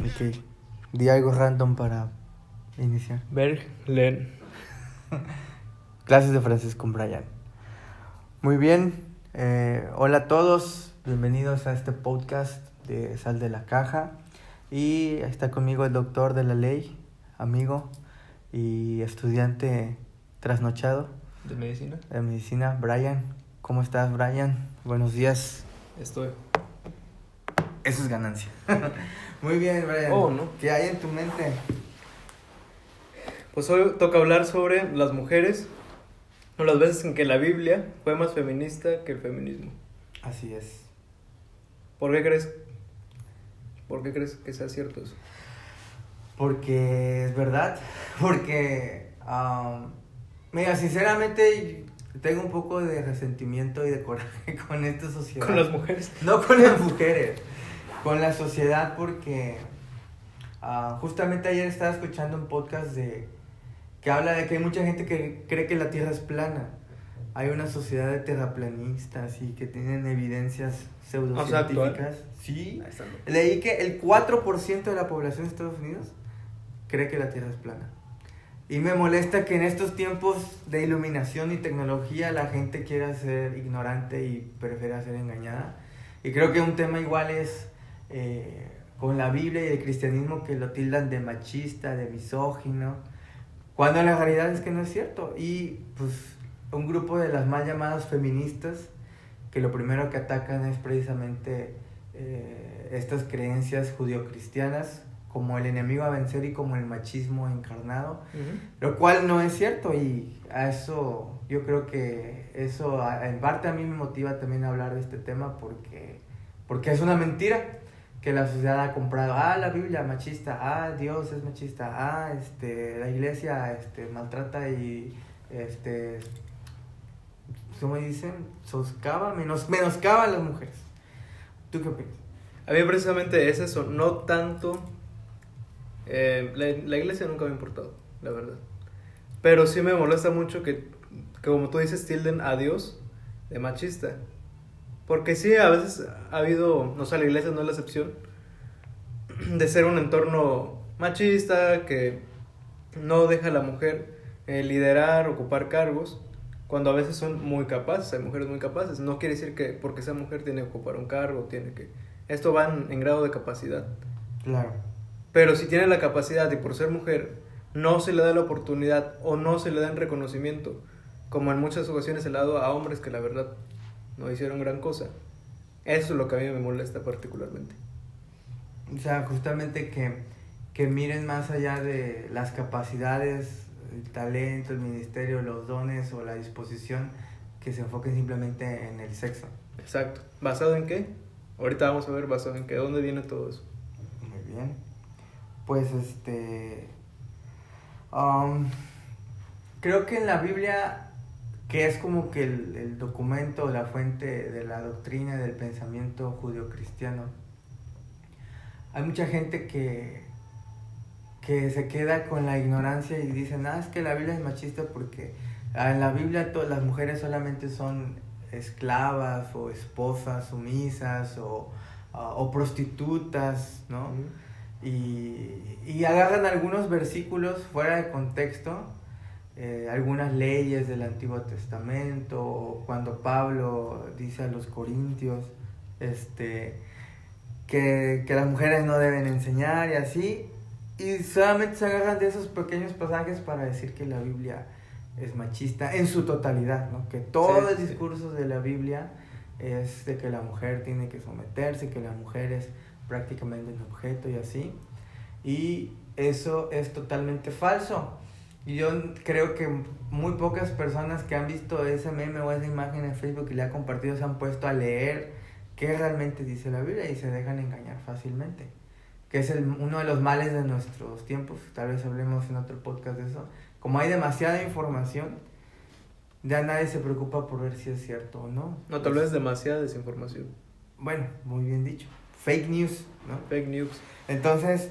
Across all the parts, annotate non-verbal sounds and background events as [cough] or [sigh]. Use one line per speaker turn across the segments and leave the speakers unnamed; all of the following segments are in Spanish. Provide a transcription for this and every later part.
Ok, di algo random para iniciar.
Berg, Len. [laughs]
Clases de francés con Brian. Muy bien, eh, hola a todos, bienvenidos a este podcast de Sal de la Caja. Y está conmigo el doctor de la ley, amigo y estudiante trasnochado.
¿De medicina?
De medicina, Brian. ¿Cómo estás, Brian? Buenos días.
Estoy.
Eso es ganancia. [laughs] Muy bien, Brian.
Oh, ¿no?
¿Qué hay en tu mente?
Pues hoy toca hablar sobre las mujeres o las veces en que la Biblia fue más feminista que el feminismo.
Así es.
¿Por qué crees? ¿Por qué crees que sea cierto eso?
Porque es verdad. [laughs] Porque, um, mira, sinceramente tengo un poco de resentimiento y de coraje [laughs] con esta sociedad.
Con las mujeres.
No con las mujeres, con la sociedad porque ah, justamente ayer estaba escuchando un podcast de que habla de que hay mucha gente que cree que la Tierra es plana. Hay una sociedad de terraplanistas y que tienen evidencias pseudocientíficas. sí. Leí que el 4% de la población de Estados Unidos cree que la Tierra es plana. Y me molesta que en estos tiempos de iluminación y tecnología la gente quiera ser ignorante y prefiera ser engañada. Y creo que un tema igual es eh, con la Biblia y el cristianismo que lo tildan de machista, de misógino, cuando la realidad es que no es cierto. Y pues un grupo de las mal llamadas feministas que lo primero que atacan es precisamente eh, estas creencias judio-cristianas como el enemigo a vencer y como el machismo encarnado, lo cual no es cierto y a eso yo creo que eso en parte a mí me motiva también a hablar de este tema porque, porque es una mentira que la sociedad ha comprado, ah, la Biblia machista, ah, Dios es machista, ah, este, la iglesia este, maltrata y, este, ¿cómo dicen? Soscava, menos, menoscaba a las mujeres. ¿Tú qué opinas?
A mí precisamente es eso, no tanto... Eh, la, la, iglesia nunca me ha importado, la verdad. Pero sí me molesta mucho que, que, como tú dices, tilden a Dios de machista. Porque sí, a veces ha habido, no sé, la iglesia no es la excepción, [clears throat] de ser un entorno machista que no deja a la mujer eh, liderar, ocupar cargos, cuando a veces son muy capaces, hay mujeres muy capaces. No quiere decir que porque esa mujer tiene que ocupar un cargo, tiene que... Esto va en, en grado de capacidad.
Claro.
Pero si tiene la capacidad y por ser mujer no se le da la oportunidad o no se le da el reconocimiento, como en muchas ocasiones se le ha dado a hombres que la verdad no hicieron gran cosa. Eso es lo que a mí me molesta particularmente.
O sea, justamente que, que miren más allá de las capacidades, el talento, el ministerio, los dones o la disposición, que se enfoquen simplemente en el sexo.
Exacto. ¿Basado en qué? Ahorita vamos a ver basado en qué, ¿dónde viene todo eso?
Muy bien. Pues este... Um, creo que en la Biblia que es como que el, el documento, la fuente de la doctrina del pensamiento judio-cristiano. Hay mucha gente que, que se queda con la ignorancia y dicen, ah, es que la Biblia es machista porque en la Biblia todas las mujeres solamente son esclavas o esposas sumisas o, o prostitutas, ¿no? Y, y agarran algunos versículos fuera de contexto eh, algunas leyes del Antiguo Testamento, cuando Pablo dice a los corintios este, que, que las mujeres no deben enseñar y así, y solamente se agarran de esos pequeños pasajes para decir que la Biblia es machista en su totalidad, ¿no? que todo el discurso de la Biblia es de que la mujer tiene que someterse, que la mujer es prácticamente un objeto y así, y eso es totalmente falso. Y yo creo que muy pocas personas que han visto ese meme o esa imagen en Facebook y le ha compartido se han puesto a leer qué realmente dice la Biblia y se dejan engañar fácilmente. Que es el, uno de los males de nuestros tiempos. Tal vez hablemos en otro podcast de eso. Como hay demasiada información, ya nadie se preocupa por ver si es cierto o no.
No, tal vez demasiada desinformación.
Bueno, muy bien dicho. Fake news, ¿no?
Fake news.
Entonces,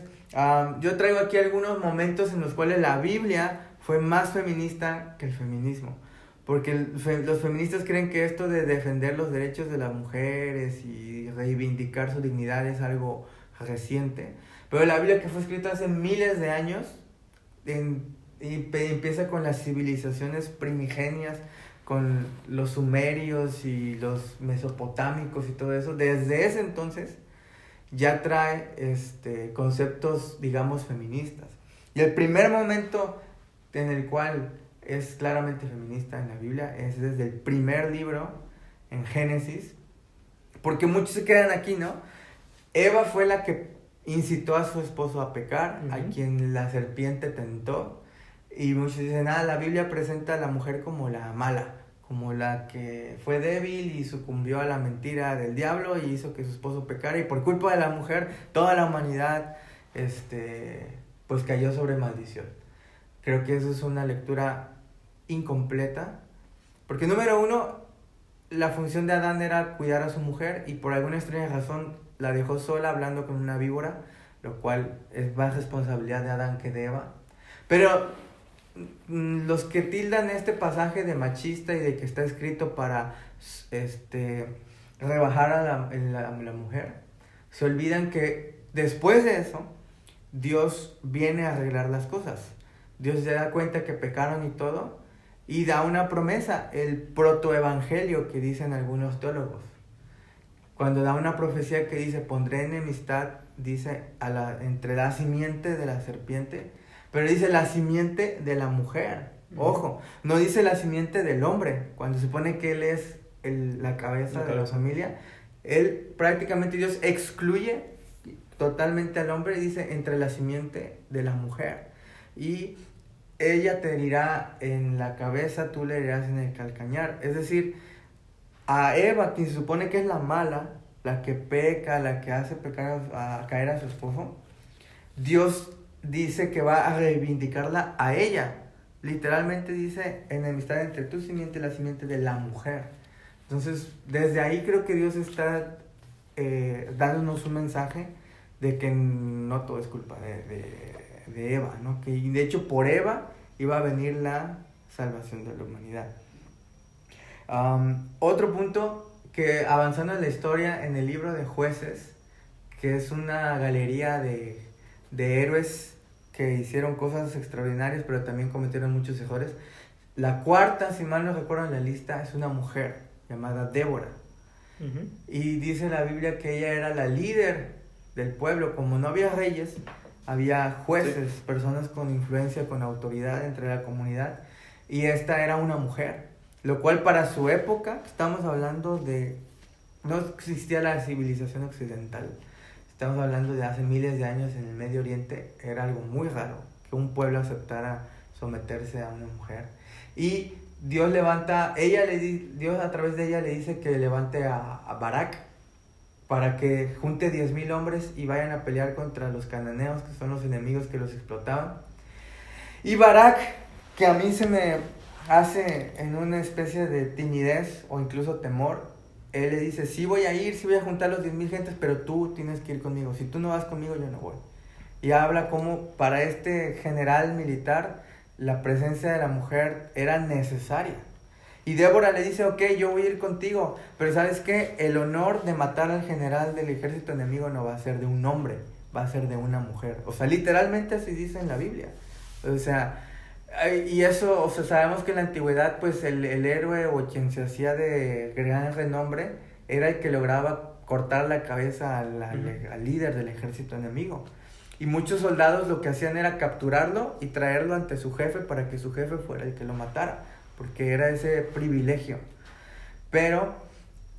yo traigo aquí algunos momentos en los cuales la Biblia fue más feminista que el feminismo. Porque los feministas creen que esto de defender los derechos de las mujeres y reivindicar su dignidad es algo reciente. Pero la Biblia que fue escrita hace miles de años y empieza con las civilizaciones primigenias, con los sumerios y los mesopotámicos y todo eso. Desde ese entonces ya trae este, conceptos, digamos, feministas. Y el primer momento en el cual es claramente feminista en la Biblia es desde el primer libro, en Génesis, porque muchos se quedan aquí, ¿no? Eva fue la que incitó a su esposo a pecar, a quien la serpiente tentó, y muchos dicen, ah, la Biblia presenta a la mujer como la mala, como la que fue débil y sucumbió a la mentira del diablo y hizo que su esposo pecara, y por culpa de la mujer, toda la humanidad, este, pues cayó sobre maldición. Creo que eso es una lectura incompleta. Porque número uno, la función de Adán era cuidar a su mujer y por alguna extraña razón la dejó sola hablando con una víbora, lo cual es más responsabilidad de Adán que de Eva. Pero los que tildan este pasaje de machista y de que está escrito para este, rebajar a la, la, la mujer, se olvidan que después de eso, Dios viene a arreglar las cosas. Dios se da cuenta que pecaron y todo, y da una promesa, el protoevangelio que dicen algunos teólogos. Cuando da una profecía que dice, pondré enemistad, dice, a la, entre la simiente de la serpiente, pero dice la simiente de la mujer. Ojo, no dice la simiente del hombre, cuando se supone que él es la cabeza de la familia. Él prácticamente Dios excluye totalmente al hombre y dice entre la simiente de la mujer. Y ella te herirá en la cabeza, tú le herirás en el calcañar. Es decir, a Eva, quien se supone que es la mala, la que peca, la que hace pecar a, caer a su esposo, Dios dice que va a reivindicarla a ella. Literalmente dice enemistad entre tu simiente y la simiente de la mujer. Entonces, desde ahí creo que Dios está eh, dándonos un mensaje de que no todo es culpa de de Eva, ¿no? Que de hecho por Eva iba a venir la salvación de la humanidad. otro punto que avanzando en la historia en el libro de jueces, que es una galería de, de héroes que hicieron cosas extraordinarias, pero también cometieron muchos errores. La cuarta, si mal no recuerdo en la lista, es una mujer llamada Débora. Y dice la Biblia que ella era la líder del pueblo. Como no había reyes, había jueces, personas con influencia, con autoridad entre la comunidad, y esta era una mujer, lo cual para su época, estamos hablando de, no existía la civilización occidental, estamos hablando de hace miles de años en el Medio Oriente, era algo muy raro que un pueblo aceptara someterse a una mujer. Y Dios levanta, ella le Dios a través de ella le dice que levante a, a Barak, para que junte 10.000 hombres y vayan a pelear contra los cananeos, que son los enemigos que los explotaban. Y Barak, que a mí se me hace en una especie de timidez o incluso temor, él le dice, sí voy a ir, sí voy a juntar los 10.000 gentes, pero tú tienes que ir conmigo. Si tú no vas conmigo, yo no voy. Y habla como para este general militar la presencia de la mujer era necesaria. Y Débora le dice, ok, yo voy a ir contigo, pero ¿sabes qué? El honor de matar al general del ejército enemigo no va a ser de un hombre, va a ser de una mujer. O sea, literalmente así dice en la Biblia. O sea, y eso, o sea, sabemos que en la antigüedad, pues el, héroe o quien se hacía de gran renombre era el que lograba cortar la cabeza al, al líder del ejército enemigo. Y muchos soldados lo que hacían era capturarlo y traerlo ante su jefe para que su jefe fuera el que lo matara porque era ese privilegio. Pero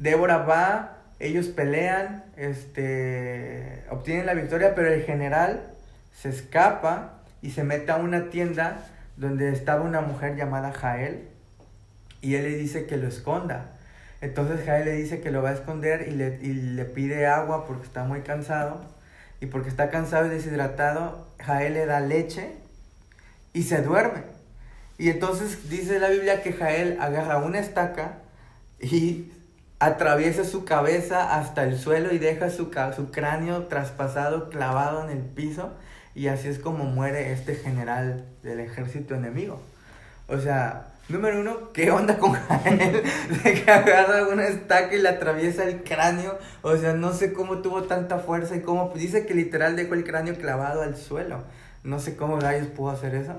Débora va, ellos pelean, este, obtienen la victoria, pero el general se escapa y se mete a una tienda donde estaba una mujer llamada Jael y él le dice que lo esconda. Entonces Jael le dice que lo va a esconder y le, y le pide agua porque está muy cansado. Y porque está cansado y deshidratado, Jael le da leche y se duerme. Y entonces dice la Biblia que Jael agarra una estaca y atraviesa su cabeza hasta el suelo y deja su, su cráneo traspasado, clavado en el piso. Y así es como muere este general del ejército enemigo. O sea, número uno, ¿qué onda con Jael? [laughs] De que agarra una estaca y le atraviesa el cráneo. O sea, no sé cómo tuvo tanta fuerza y cómo. Dice que literal dejó el cráneo clavado al suelo. No sé cómo rayos pudo hacer eso.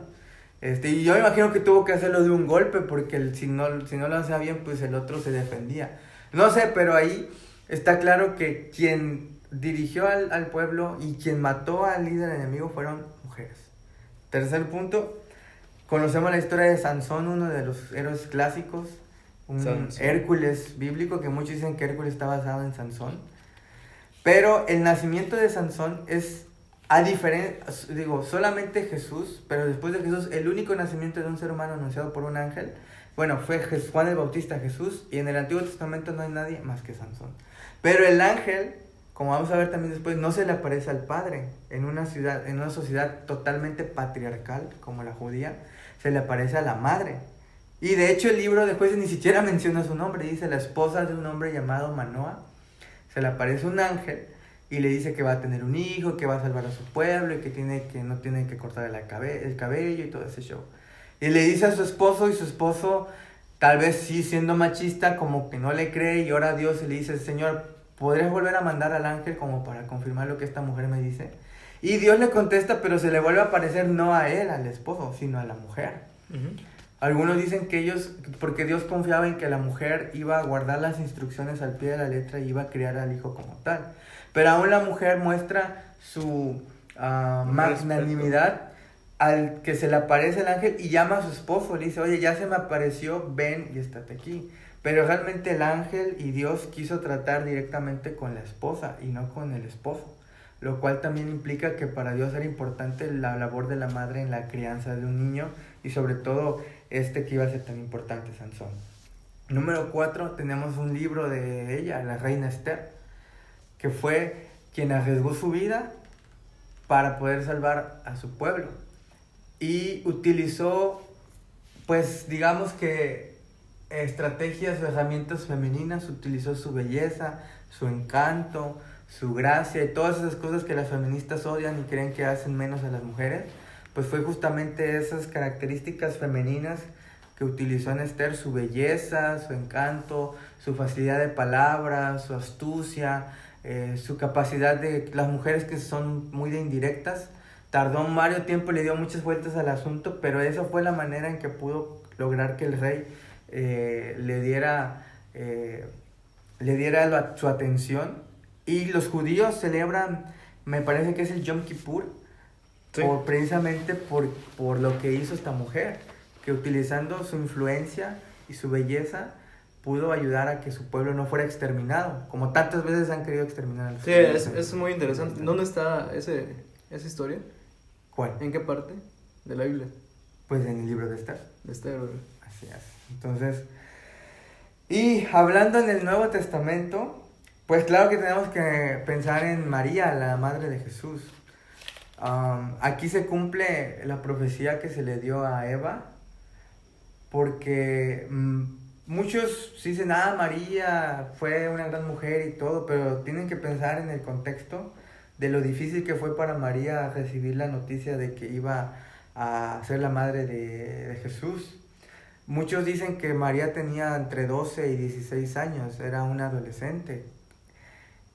Este, y yo imagino que tuvo que hacerlo de un golpe porque si, no, si no lo hacía bien, pues el otro se defendía. No sé, pero ahí está claro que quien dirigió al, al pueblo y quien mató al líder enemigo fueron mujeres. Tercer punto, conocemos la historia de Sansón, uno de los héroes clásicos, un
Sansón.
Hércules bíblico, que muchos dicen que Hércules está basado en Sansón. Pero el nacimiento de Sansón es a diferencia, digo, solamente Jesús, pero después de Jesús, el único nacimiento de un ser humano anunciado por un ángel, bueno, fue Juan el Bautista Jesús, y en el Antiguo Testamento no hay nadie más que Sansón. Pero el ángel, como vamos a ver también después, no se le aparece al Padre en una ciudad, en una sociedad totalmente patriarcal como la judía, se le aparece a la madre. Y de hecho el libro de jueces ni siquiera [laughs] menciona su nombre, dice la esposa de un hombre llamado Manoa, se le aparece un ángel y le dice que va a tener un hijo, que va a salvar a su pueblo y que, tiene que no tiene que cortar el, cabe- el cabello y todo ese show. Y le dice a su esposo y su esposo, tal vez sí siendo machista, como que no le cree y ora a Dios y le dice, Señor, ¿podrías volver a mandar al ángel como para confirmar lo que esta mujer me dice? Y Dios le contesta, pero se le vuelve a aparecer no a él, al esposo, sino a la mujer. Algunos dicen que ellos, porque Dios confiaba en que la mujer iba a guardar las instrucciones al pie de la letra y iba a criar al hijo como tal. Pero aún la mujer muestra su
Respeto.
magnanimidad al que se le aparece el ángel y llama a su esposo. Le dice, oye, ya se me apareció, ven y estate aquí. Pero realmente el ángel y Dios quiso tratar directamente con la esposa y no con el esposo. Lo cual también implica que para Dios era importante la labor de la madre en la crianza de un niño y sobre todo este que iba a ser tan importante, Sansón. Número cuatro, tenemos un libro de ella, la reina Esther, que fue quien arriesgó su vida para poder salvar a su pueblo. Y utilizó, pues digamos que estrategias o herramientas femeninas, utilizó su belleza, su encanto, su gracia y todas esas cosas que las feministas odian y creen que hacen menos a las mujeres, pues fue justamente esas características femeninas que utilizó en Esther, su belleza, su encanto, su facilidad de palabras, su astucia, eh, su capacidad de las mujeres que son muy de indirectas. Tardó varios tiempo, le dio muchas vueltas al asunto, pero esa fue la manera en que pudo lograr que el rey eh, le diera, eh, le diera la- su atención. Y los judíos celebran, me parece que es el Yom Kippur,
Sí.
por, precisamente por, por lo que hizo esta mujer, que utilizando su influencia y su belleza pudo ayudar a que su pueblo no fuera exterminado, como tantas veces han querido exterminar a los
Sí, es, muy interesante. ¿Dónde está ese, esa historia?
¿Cuál?
¿En qué parte de la Biblia?
Pues en el libro de Esther.
De Esther, ¿verdad?
Así es. Entonces, y hablando en el Nuevo Testamento, pues claro que tenemos que pensar en María, la madre de Jesús. Aquí se cumple la profecía que se le dio a Eva, porque mm, muchos dicen, ah, María fue una gran mujer y todo, pero tienen que pensar en el contexto de lo difícil que fue para María recibir la noticia de que iba a ser la madre de, de Jesús. Muchos dicen que María tenía entre 12 y 16 años, era una adolescente.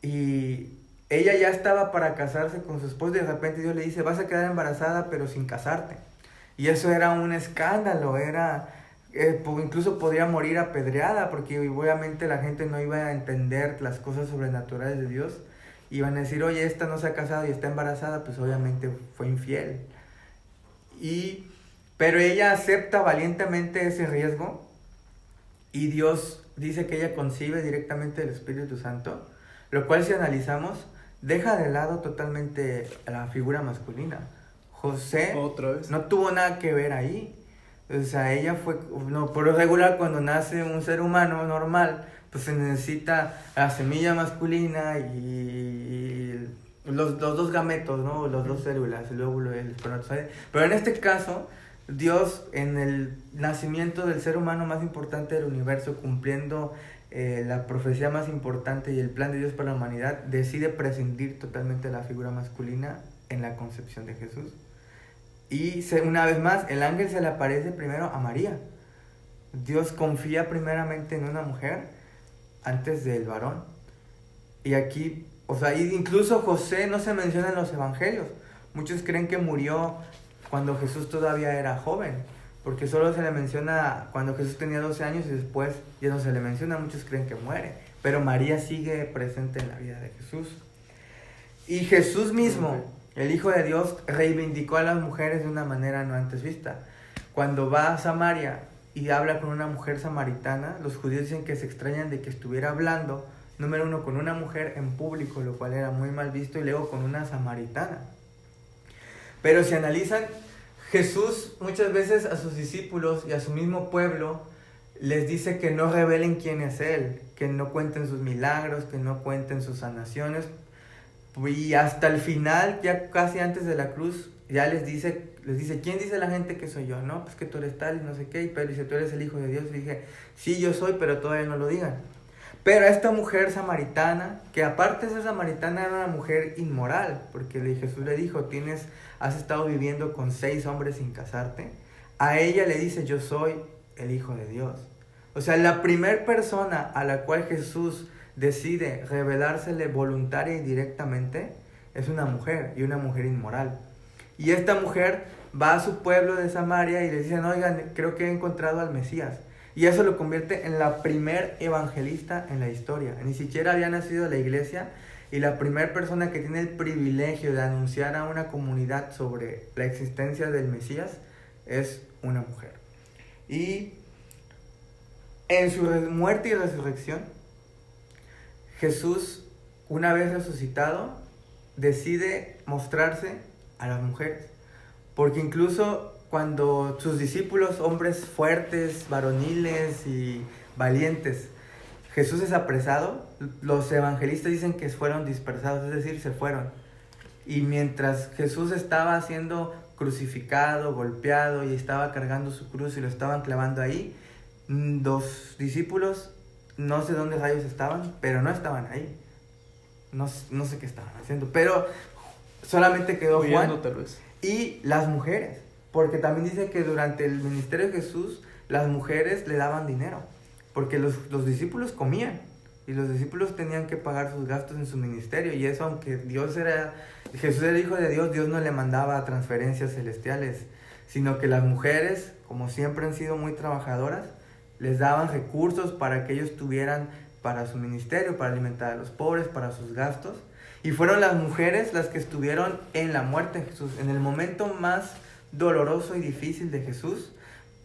Y ella ya estaba para casarse con su esposo y de repente Dios le dice, vas a quedar embarazada pero sin casarte. Y eso era un escándalo, era, eh, incluso podría morir apedreada porque obviamente la gente no iba a entender las cosas sobrenaturales de Dios. Iban a decir, oye, esta no se ha casado y está embarazada, pues obviamente fue infiel. Y, pero ella acepta valientemente ese riesgo y Dios dice que ella concibe directamente el Espíritu Santo, lo cual si analizamos, deja de lado totalmente la figura masculina. José
Otra vez.
no tuvo nada que ver ahí. O sea, ella fue, no, por lo regular cuando nace un ser humano normal, pues se necesita la semilla masculina y, y los, los dos gametos, ¿no? Los dos células, el óvulo y el espermatozoide. Pero en este caso, Dios en el nacimiento del ser humano más importante del universo, cumpliendo eh, la profecía más importante y el plan de Dios para la humanidad, decide prescindir totalmente de la figura masculina en la concepción de Jesús. Y una vez más, el ángel se le aparece primero a María. Dios confía primeramente en una mujer antes del varón. Y aquí, o sea, incluso José no se menciona en los evangelios. Muchos creen que murió cuando Jesús todavía era joven, porque solo se le menciona cuando Jesús tenía 12 años y después ya no se le menciona, muchos creen que muere, pero María sigue presente en la vida de Jesús. Y Jesús mismo, el Hijo de Dios, reivindicó a las mujeres de una manera no antes vista. Cuando va a Samaria y habla con una mujer samaritana, los judíos dicen que se extrañan de que estuviera hablando, número uno, con una mujer en público, lo cual era muy mal visto, y luego con una samaritana. Pero si analizan, Jesús muchas veces a sus discípulos y a su mismo pueblo les dice que no revelen quién es Él, que no cuenten sus milagros, que no cuenten sus sanaciones. Y hasta el final, ya casi antes de la cruz, ya les dice, les dice, ¿quién dice la gente que soy yo? No, pues que tú eres tal y no sé qué. Y Pedro dice, tú eres el Hijo de Dios. Y dije, sí, yo soy, pero todavía no lo digan. Pero esta mujer samaritana, que aparte de ser samaritana era una mujer inmoral, porque Jesús le dijo, tienes, has estado viviendo con seis hombres sin casarte, a ella le dice, yo soy el Hijo de Dios. O sea, la primera persona a la cual Jesús decide revelársele voluntaria y directamente es una mujer y una mujer inmoral. Y esta mujer va a su pueblo de Samaria y le dicen, oigan, creo que he encontrado al Mesías. Y eso lo convierte en la primer evangelista en la historia. Ni siquiera había nacido la iglesia y la primera persona que tiene el privilegio de anunciar a una comunidad sobre la existencia del Mesías es una mujer. Y en su muerte y resurrección, Jesús, una vez resucitado, decide mostrarse a las mujeres. Porque incluso cuando sus discípulos, hombres fuertes, varoniles y valientes, Jesús es apresado, los evangelistas dicen que fueron dispersados, es decir, se fueron. Y mientras Jesús estaba siendo crucificado, golpeado y estaba cargando su cruz y lo estaban clavando ahí, los discípulos, no sé dónde rayos estaban, pero no estaban ahí. No, no sé qué estaban haciendo, pero solamente quedó Juan y las mujeres. Porque también dice que durante el ministerio de Jesús las mujeres le daban dinero. Porque los, los discípulos comían. Y los discípulos tenían que pagar sus gastos en su ministerio. Y eso, aunque Dios era, Jesús era hijo de Dios, Dios no le mandaba transferencias celestiales. Sino que las mujeres, como siempre han sido muy trabajadoras, les daban recursos para que ellos tuvieran para su ministerio, para alimentar a los pobres, para sus gastos. Y fueron las mujeres las que estuvieron en la muerte de Jesús, en el momento más doloroso y difícil de Jesús.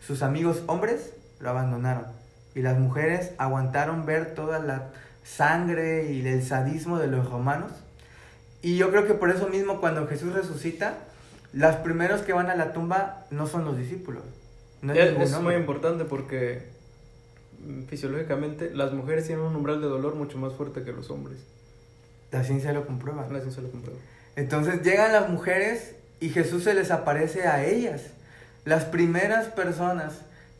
Sus amigos hombres lo abandonaron y las mujeres aguantaron ver toda la sangre y el sadismo de los romanos. Y yo creo que por eso mismo cuando Jesús resucita, los primeros que van a la tumba no son los discípulos.
No es, es muy importante porque mm, fisiológicamente las mujeres tienen un umbral de dolor mucho más fuerte que los hombres.
La ciencia lo comprueba.
La ciencia lo comprueba.
Entonces llegan las mujeres y Jesús se les aparece a ellas. Las primeras personas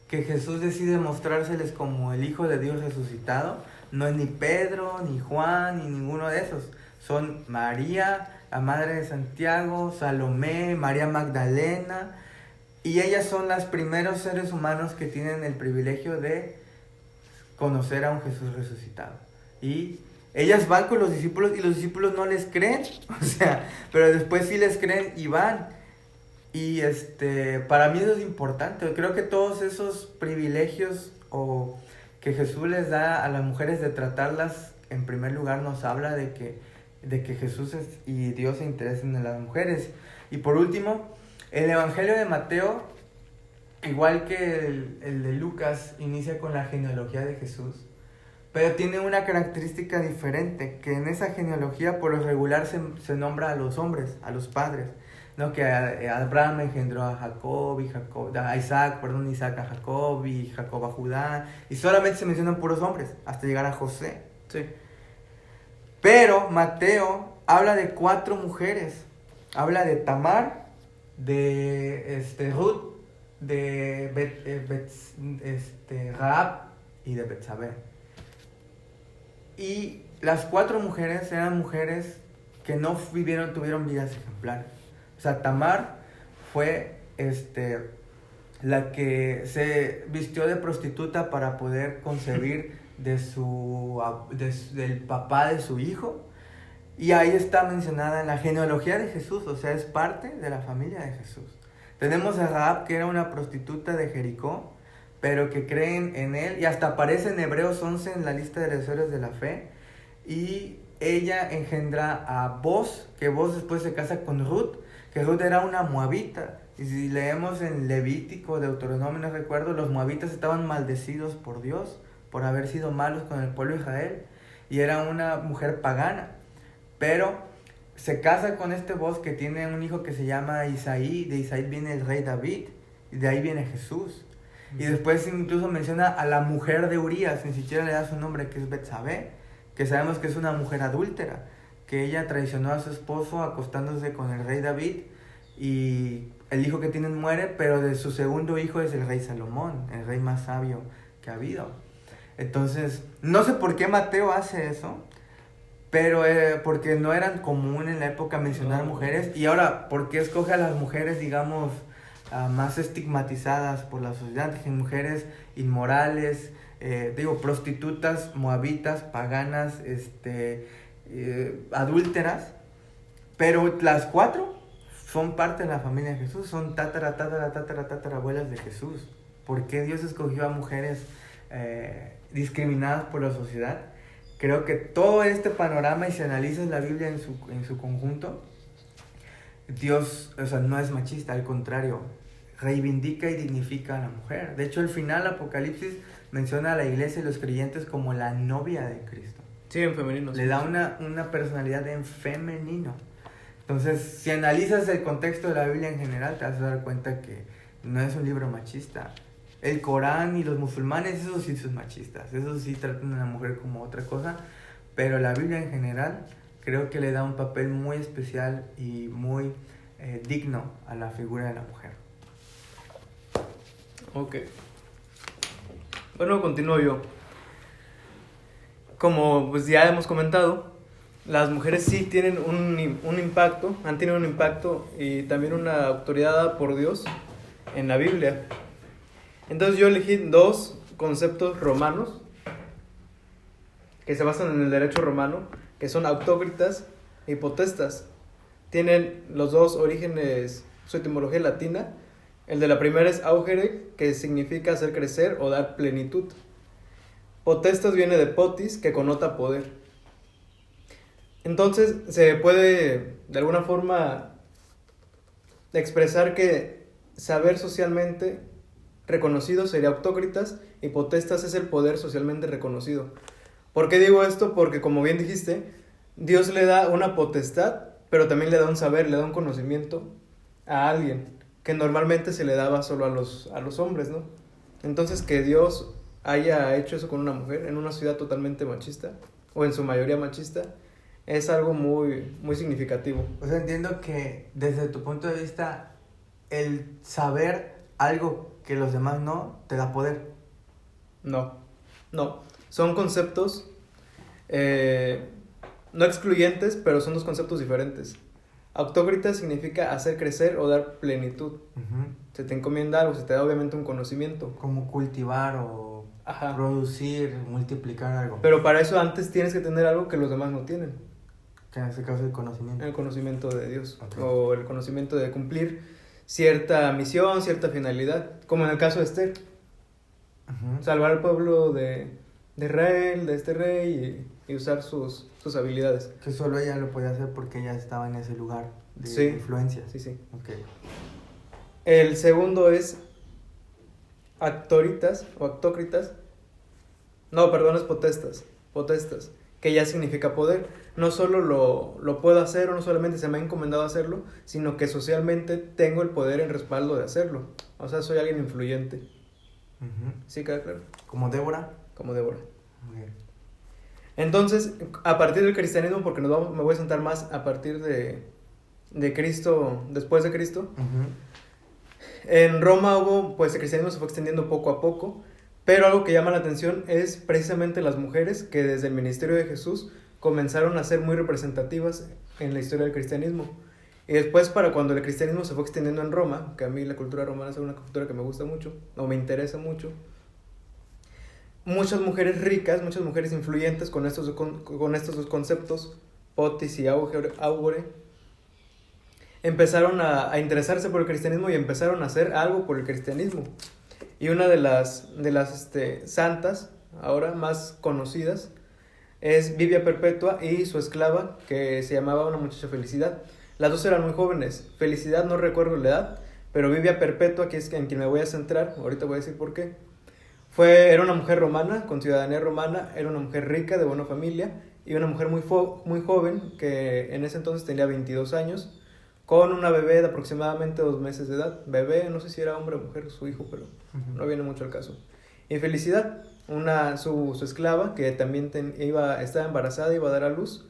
que Jesús decide mostrárseles como el Hijo de Dios resucitado, no es ni Pedro, ni Juan, ni ninguno de esos. Son María, la Madre de Santiago, Salomé, María Magdalena. Y ellas son los primeros seres humanos que tienen el privilegio de conocer a un Jesús resucitado. Y ellas van con los discípulos y los discípulos no les creen, [laughs] o sea, pero después sí les creen y van. Y este, para mí eso es importante. Creo que todos esos privilegios o que Jesús les da a las mujeres de tratarlas en primer lugar nos habla de que, de que Jesús y Dios se interesan en las mujeres. Y por último, el Evangelio de Mateo, igual que el, el de Lucas, inicia con la genealogía de Jesús. Pero tiene una característica diferente, que en esa genealogía por lo regular se, se nombra a los hombres, a los padres. ¿no? que Abraham engendró a Jacob y Jacob, a Isaac, perdón, Isaac a Jacob y Jacob a Judá, y solamente se mencionan puros hombres hasta llegar a José.
Sí.
Pero Mateo habla de cuatro mujeres. Habla de Tamar, de este, Ruth, de Bet, eh, este, Raab y de Betsabé. Y las cuatro mujeres eran mujeres que no vivieron, tuvieron vidas ejemplares. O sea, Tamar fue este, la que se vistió de prostituta para poder concebir [laughs] de su, del papá de su hijo. Y ahí está mencionada en la genealogía de Jesús, o sea, es parte de la familia de Jesús. Tenemos a Raab, que era una prostituta de Jericó, pero que creen en él, y hasta aparece en Hebreos 11 en la lista de los héroes de la fe. Y ella engendra a Boz, que Boz después se casa con Ruth, que Ruth era una moabita. Y si leemos en Levítico, Deuteronomio, no recuerdo, los moabitas estaban maldecidos por Dios por haber sido malos con el pueblo de Israel. Y era una mujer pagana. Pero se casa con este voz que tiene un hijo que se llama Isaí. De Isaí viene el rey David. Y de ahí viene Jesús. Y después incluso menciona a la mujer de Urias, ni siquiera le da su nombre, que es Betsabé, que sabemos que es una mujer adúltera, que ella traicionó a su esposo acostándose con el rey David y el hijo que tienen muere, pero de su segundo hijo es el rey Salomón, el rey más sabio que ha habido. Entonces, no sé por qué Mateo hace eso, pero eh, porque no eran común en la época mencionar mujeres. Y ahora, ¿por qué escoge a las mujeres, digamos, ah, más estigmatizadas por la sociedad? Mujeres inmorales, eh, digo, prostitutas, moabitas, paganas, este, eh, adúlteras, pero las cuatro son parte de la familia de Jesús, son tatara, tatara, tatara, tatara abuelas de Jesús. ¿Por qué Dios escogió a mujeres eh, discriminadas por la sociedad? Creo que todo este panorama, y si analizas la Biblia en su, en su conjunto, Dios, o sea, no es machista, al contrario, reivindica y dignifica a la mujer. De hecho, el final, Apocalipsis, menciona a la iglesia y los creyentes como la novia de Cristo.
Sí, en femenino.
Le da una, una personalidad en femenino. Entonces, si analizas el contexto de la Biblia en general, te vas a dar cuenta que no es un libro machista. El Corán y los musulmanes, esos sí son machistas, esos sí tratan a la mujer como otra cosa, pero la Biblia en general creo que le da un papel muy especial y muy eh, digno a la figura de la mujer.
Ok. Bueno, continúo yo. Como pues ya hemos comentado, las mujeres sí tienen un, un, impacto, han tenido un impacto y también una autoridad por Dios en la Biblia. Entonces yo elegí dos conceptos romanos que se basan en el derecho romano, que son autócritas y potestas. Tienen los dos orígenes, su etimología latina. El de la primera es augere, que significa hacer crecer o dar plenitud. Potestas viene de potis, que conota poder. Entonces se puede de alguna forma expresar que saber socialmente reconocido sería autócritas y potestas es el poder socialmente reconocido. ¿Por qué digo esto? Porque como bien dijiste, Dios le da una potestad, pero también le da un saber, le da un conocimiento a alguien, que normalmente se le daba solo a los, a los hombres, ¿no? Entonces que Dios haya hecho eso con una mujer en una ciudad totalmente machista, o en su mayoría machista, es algo muy, muy significativo.
O sea, entiendo que desde tu punto de vista, el saber algo que los demás no, te da poder.
No, no. Son conceptos eh, no excluyentes, pero son dos conceptos diferentes. Autócrita significa hacer crecer o dar plenitud. Se te encomienda algo, se te da obviamente un conocimiento.
Como cultivar o producir, multiplicar algo.
Pero para eso antes tienes que tener algo que los demás no tienen.
Que en este caso el conocimiento.
El conocimiento de Dios. O el conocimiento de cumplir cierta misión, cierta finalidad. Como en el caso de Esther. Salvar al pueblo de, de Israel, de este rey, y, usar sus, sus, habilidades.
Que solo ella lo podía hacer porque ella estaba en ese lugar de influencia.
Sí, sí.
Okay.
El segundo es actoritas o actócritas. No, perdón, es potestas. Potestas que ya significa poder. No solo lo, lo, puedo hacer o no solamente se me ha encomendado hacerlo, sino que socialmente tengo el poder en respaldo de hacerlo. O sea, soy alguien influyente. ¿Sí queda claro?
¿Como Débora?
Como Débora. Entonces, a partir del cristianismo, porque nos vamos, me voy a sentar más a partir de, de Cristo, después de Cristo, en Roma hubo, pues el cristianismo se fue extendiendo poco a poco, pero algo que llama la atención es precisamente las mujeres que desde el ministerio de Jesús comenzaron a ser muy representativas en la historia del cristianismo. Y después, para cuando el cristianismo se fue extendiendo en Roma, que a mí la cultura romana es una cultura que me gusta mucho, o me interesa mucho, muchas mujeres ricas, muchas mujeres influyentes con estos, con, con estos dos conceptos, potis y augure, empezaron a, a, interesarse por el cristianismo y empezaron a hacer algo por el cristianismo. Y una de las, de las este, santas, ahora más conocidas, es Vivia Perpetua y su esclava, que se llamaba una muchacha Felicidad. Las dos eran muy jóvenes. Felicidad no recuerdo la edad, pero Vivia Perpetua, que es en quien me voy a centrar, ahorita voy a decir por qué. Fue, era una mujer romana, con ciudadanía romana, era una mujer rica, de buena familia, y una mujer muy, muy joven, que en ese entonces tenía 22 años, con una bebé de aproximadamente dos meses de edad. Bebé, no sé si era hombre o mujer, su hijo, pero no viene mucho al caso. Y Felicidad, una, su, su esclava, que también iba, estaba embarazada, iba a dar a luz.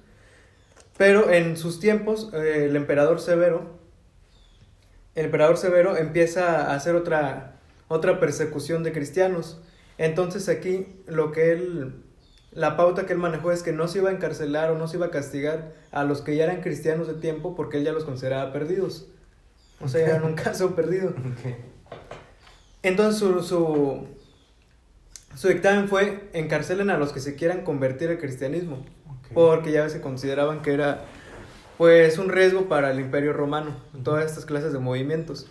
Pero en sus tiempos, eh, el emperador Severo, el emperador Severo empieza a hacer otra, otra persecución de cristianos entonces aquí lo que él, la pauta que él manejó es que no se iba a encarcelar o no se iba a castigar a los que ya eran cristianos de tiempo porque él ya los consideraba perdidos. O sea, eran un [laughs] caso perdido. Entonces su, su, su, dictamen fue encarcelen a los que se quieran convertir al cristianismo. Porque ya se consideraban que era pues un riesgo para el imperio romano, todas estas clases de movimientos.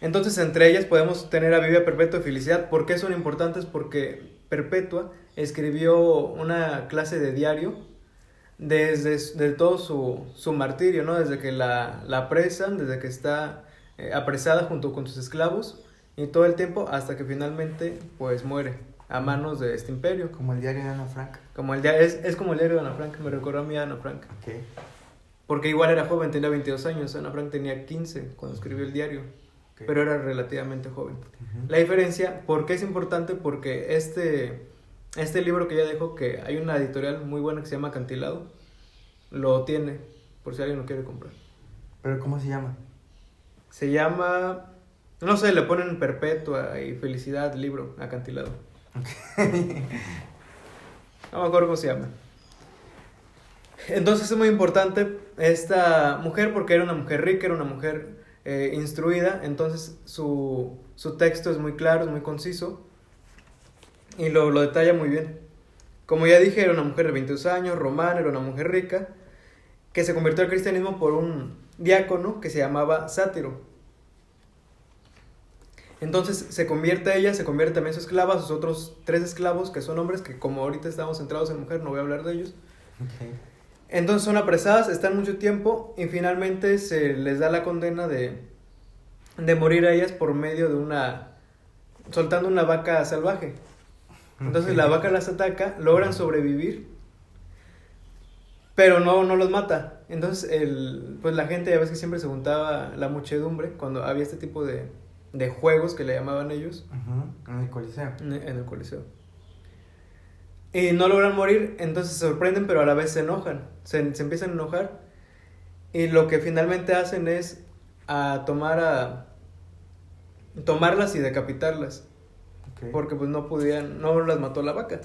Entonces, entre ellas podemos tener a Vivia Perpetua y Felicidad. ¿Por qué son importantes? Porque Perpetua escribió una clase de diario desde, todo su, martirio, ¿no? Desde que la, apresan, desde que está eh, apresada junto con sus esclavos y todo el tiempo hasta que finalmente pues muere a manos de este imperio.
Como el diario de Ana Frank.
Como el es, es como el diario de Ana Frank, me recordó a mí a Ana Frank. Porque igual era joven, tenía 22 años, Ana Frank tenía 15 cuando escribió el diario pero era relativamente joven. La diferencia, ¿por qué es importante? Porque este, este libro que ya dejo, que hay una editorial muy buena que se llama Acantilado, lo tiene, por si alguien lo quiere comprar.
¿Pero cómo se llama?
Se llama, no sé, le ponen Perpetua y Felicidad, libro, Acantilado. [laughs] no me acuerdo cómo se llama. Entonces es muy importante esta mujer porque era una mujer rica, era una mujer eh, instruida, entonces su, su, texto es muy claro, es muy conciso y lo, lo, detalla muy bien. Como ya dije, era una mujer de 22 años, romana, era una mujer rica, que se convirtió al cristianismo por un diácono que se llamaba Sátiro. Entonces se convierte ella, se convierte también su esclava, sus otros tres esclavos, que son hombres, que como ahorita estamos centrados en mujer, no voy a hablar de ellos. Entonces son apresadas, están mucho tiempo y finalmente se les da la condena de, de morir a ellas por medio de una... soltando una vaca salvaje. Entonces la vaca las ataca, logran sobrevivir, pero no, no los mata. Entonces el, pues la gente ya ves que siempre se juntaba la muchedumbre cuando había este tipo de, de juegos que le llamaban ellos.
En el coliseo.
En el coliseo. Y no logran morir, entonces se sorprenden, pero a la vez se enojan. Se, empiezan a enojar. Y lo que finalmente hacen es a tomar a tomarlas y decapitarlas. Porque pues no podían, no las mató la vaca.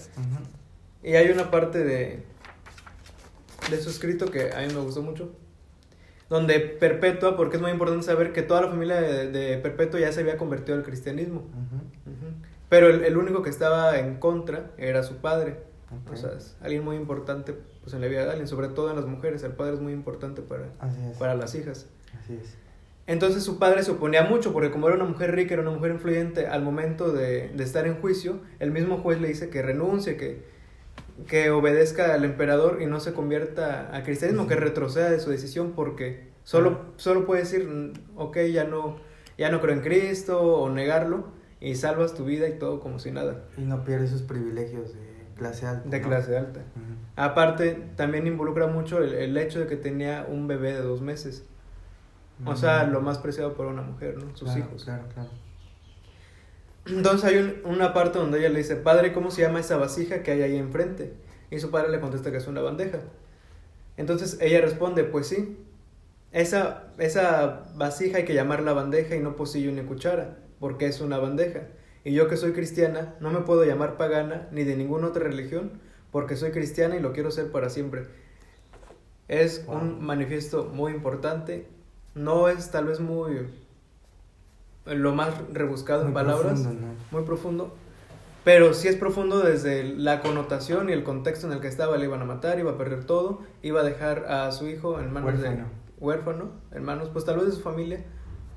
Y hay una parte de, de su escrito que a mí me gustó mucho. Donde Perpetua, porque es muy importante saber que toda la familia de, Perpetua ya se había convertido al cristianismo. Pero el, único que estaba en contra era su padre. O sea, es alguien muy importante pues, en la vida de alguien, sobre todo en las mujeres. El padre es muy importante para, para las hijas.
Así es.
Entonces su padre se oponía mucho, porque como era una mujer rica, era una mujer influyente, al momento de, de estar en juicio, el mismo juez le dice que renuncie, que, que obedezca al emperador y no se convierta a cristianismo, que retroceda de su decisión, porque solo, solo puede decir, mm, ok, ya no, ya no creo en Cristo, o negarlo, y salvas tu vida y todo como si nada.
Y no pierdes sus privilegios de clase alta.
De clase alta. Aparte, también involucra mucho el, hecho de que tenía un bebé de dos meses. O sea, lo más preciado por una mujer, ¿no? Sus hijos.
Claro, claro.
Entonces hay una parte donde ella le dice, padre, ¿cómo se llama esa vasija que hay ahí enfrente? Y su padre le contesta que es una bandeja. Entonces ella responde, pues sí, esa, esa vasija hay que llamarla bandeja y no pocillo ni cuchara porque es una bandeja. Y yo que soy cristiana, no me puedo llamar pagana ni de ninguna otra religión, porque soy cristiana y lo quiero ser para siempre. Es
Wow.
un manifiesto muy importante, no es tal vez muy lo más rebuscado en palabras,
profundo, ¿no?
muy profundo, pero sí es profundo desde la connotación y el contexto en el que estaba, le iban a matar, iba a perder todo, iba a dejar a su hijo en manos
Huérfano.
de huérfano, en manos pues tal vez de su familia,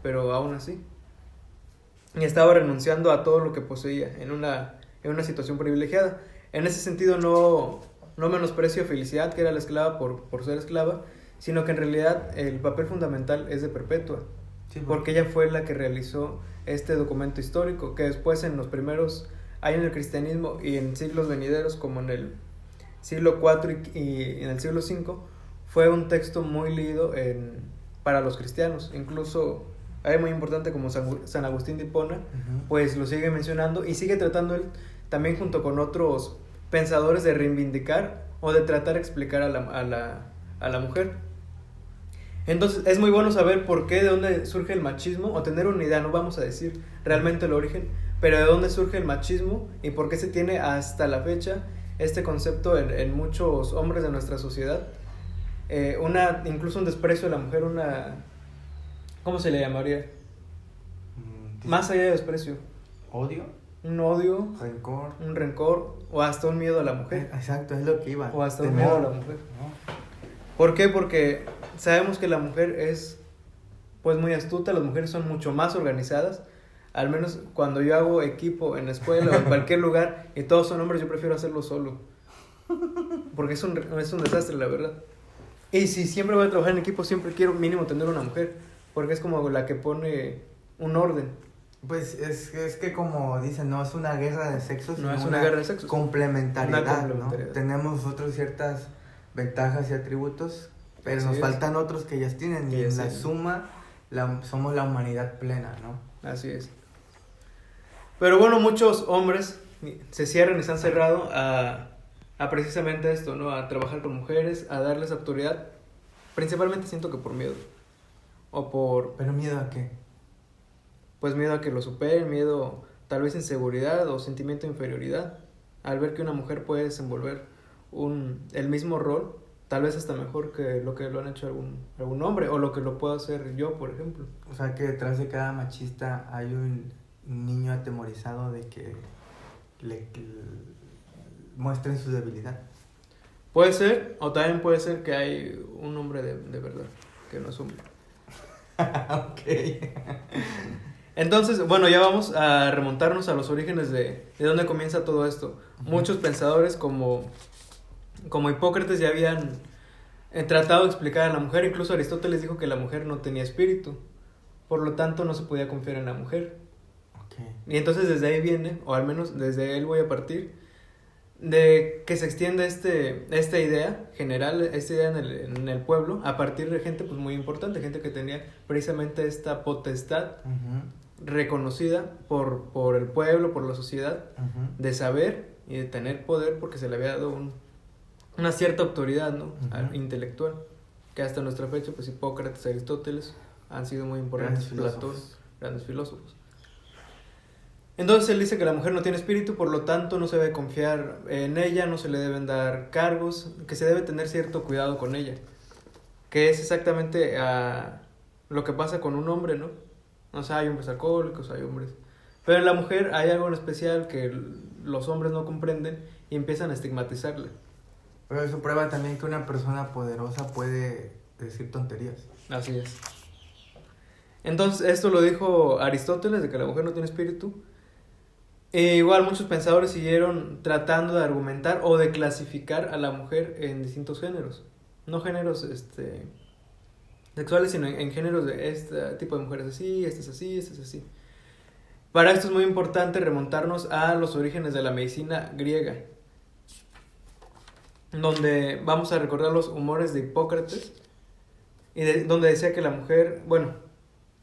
pero aún así. Y estaba renunciando a todo lo que poseía en una, en una situación privilegiada. En ese sentido no, no menosprecio Felicidad, que era la esclava por, por ser esclava, sino que en realidad el papel fundamental es de Perpetua
Sí,
porque ella fue la que realizó este documento histórico, que después en los primeros años del cristianismo y en siglos venideros, como en el siglo IV y, y en el siglo V, fue un texto muy leído en, para los cristianos. Incluso hay muy importante como San, Agustín de Hipona, pues lo sigue mencionando y sigue tratando él también junto con otros pensadores de reivindicar o de tratar de explicar a la, a la, a la mujer. Entonces es muy bueno saber por qué, de dónde surge el machismo o tener una idea, no vamos a decir realmente el origen, pero de dónde surge el machismo y por qué se tiene hasta la fecha este concepto en, en muchos hombres de nuestra sociedad. Eh, una, incluso un desprecio de la mujer, una... ¿Cómo se le llamaría?
Mm,
Más allá de desprecio,
Odio,
un odio,
rencor.
un rencor o hasta un miedo a la mujer.
Exacto, es lo que iba.
O hasta un miedo a la mujer.
¿no?
¿Por qué? Porque sabemos que la mujer es pues muy astuta, las mujeres son mucho más organizadas. Al menos cuando yo hago equipo en la escuela o en cualquier [laughs] lugar y todos son hombres, yo prefiero hacerlo solo. Porque es un, es un desastre, la verdad. Y si siempre voy a trabajar en equipo, siempre quiero mínimo tener una mujer. Porque es como la que pone un orden.
Pues es, es que como dicen, no es una guerra de sexos,
No es una guerra de sexos.
Complementariedad,
Una
¿no?
complementariedad.
Tenemos nosotros ciertas ventajas y atributos, pero
Así
nos
es.
faltan otros que ellas tienen
Que
y en la suma la, somos la humanidad plena, ¿no?
Así es. Pero bueno, muchos hombres se cierran y se han cerrado a, a precisamente esto, ¿no? A trabajar con mujeres, a darles autoridad. Principalmente siento que por miedo. O por,
Pero miedo a qué?
pues, miedo a que lo superen, miedo, tal vez inseguridad o sentimiento de inferioridad. Al ver que una mujer puede desenvolver un, el mismo rol, tal vez hasta mejor que lo que lo han hecho algún, algún hombre o lo que lo puedo hacer yo, por ejemplo.
O sea que detrás de cada machista hay un niño atemorizado de que le, que muestren su debilidad.
Puede ser, o también puede ser que hay un hombre de, de verdad, que no es hombre. [laughs]
ok.
Entonces, bueno, ya vamos a remontarnos a los orígenes de, de dónde comienza todo esto. Muchos pensadores como, como Hipócrates ya habían eh, tratado de explicar a la mujer, incluso Aristóteles dijo que la mujer no tenía espíritu, por lo tanto no se podía confiar en la mujer.
Ok.
Y entonces desde ahí viene, o al menos desde él voy a partir, de que se extiende este, esta idea general, esta idea en el, en el pueblo, a partir de gente pues muy importante, gente que tenía precisamente esta potestad reconocida por, por el pueblo, por la sociedad, de saber y de tener poder porque se le había dado un- una cierta autoridad ¿no? Intelectual, que hasta nuestra fecha, pues Hipócrates, Aristóteles han sido muy importantes,
Grandes
Platón,
filósofos.
grandes filósofos. Entonces él dice que la mujer no tiene espíritu, por lo tanto no se debe confiar en ella, no se le deben dar cargos, que se debe tener cierto cuidado con ella. Que es exactamente ah, lo que pasa con un hombre, ¿no? O sea, hay hombres alcohólicos, hay hombres... Pero en la mujer hay algo en especial que los hombres no comprenden y empiezan a estigmatizarla.
Pero eso prueba también que una persona poderosa puede decir tonterías.
Así es. Entonces, esto lo dijo Aristóteles, de que la mujer no tiene espíritu. E igual muchos pensadores siguieron tratando de argumentar o de clasificar a la mujer en distintos géneros. No géneros este, sexuales, sino en, géneros de este tipo de mujeres así, este es así, este es así. Para esto es muy importante remontarnos a los orígenes de la medicina griega, donde vamos a recordar los humores de Hipócrates, y de- donde decía que la mujer, bueno,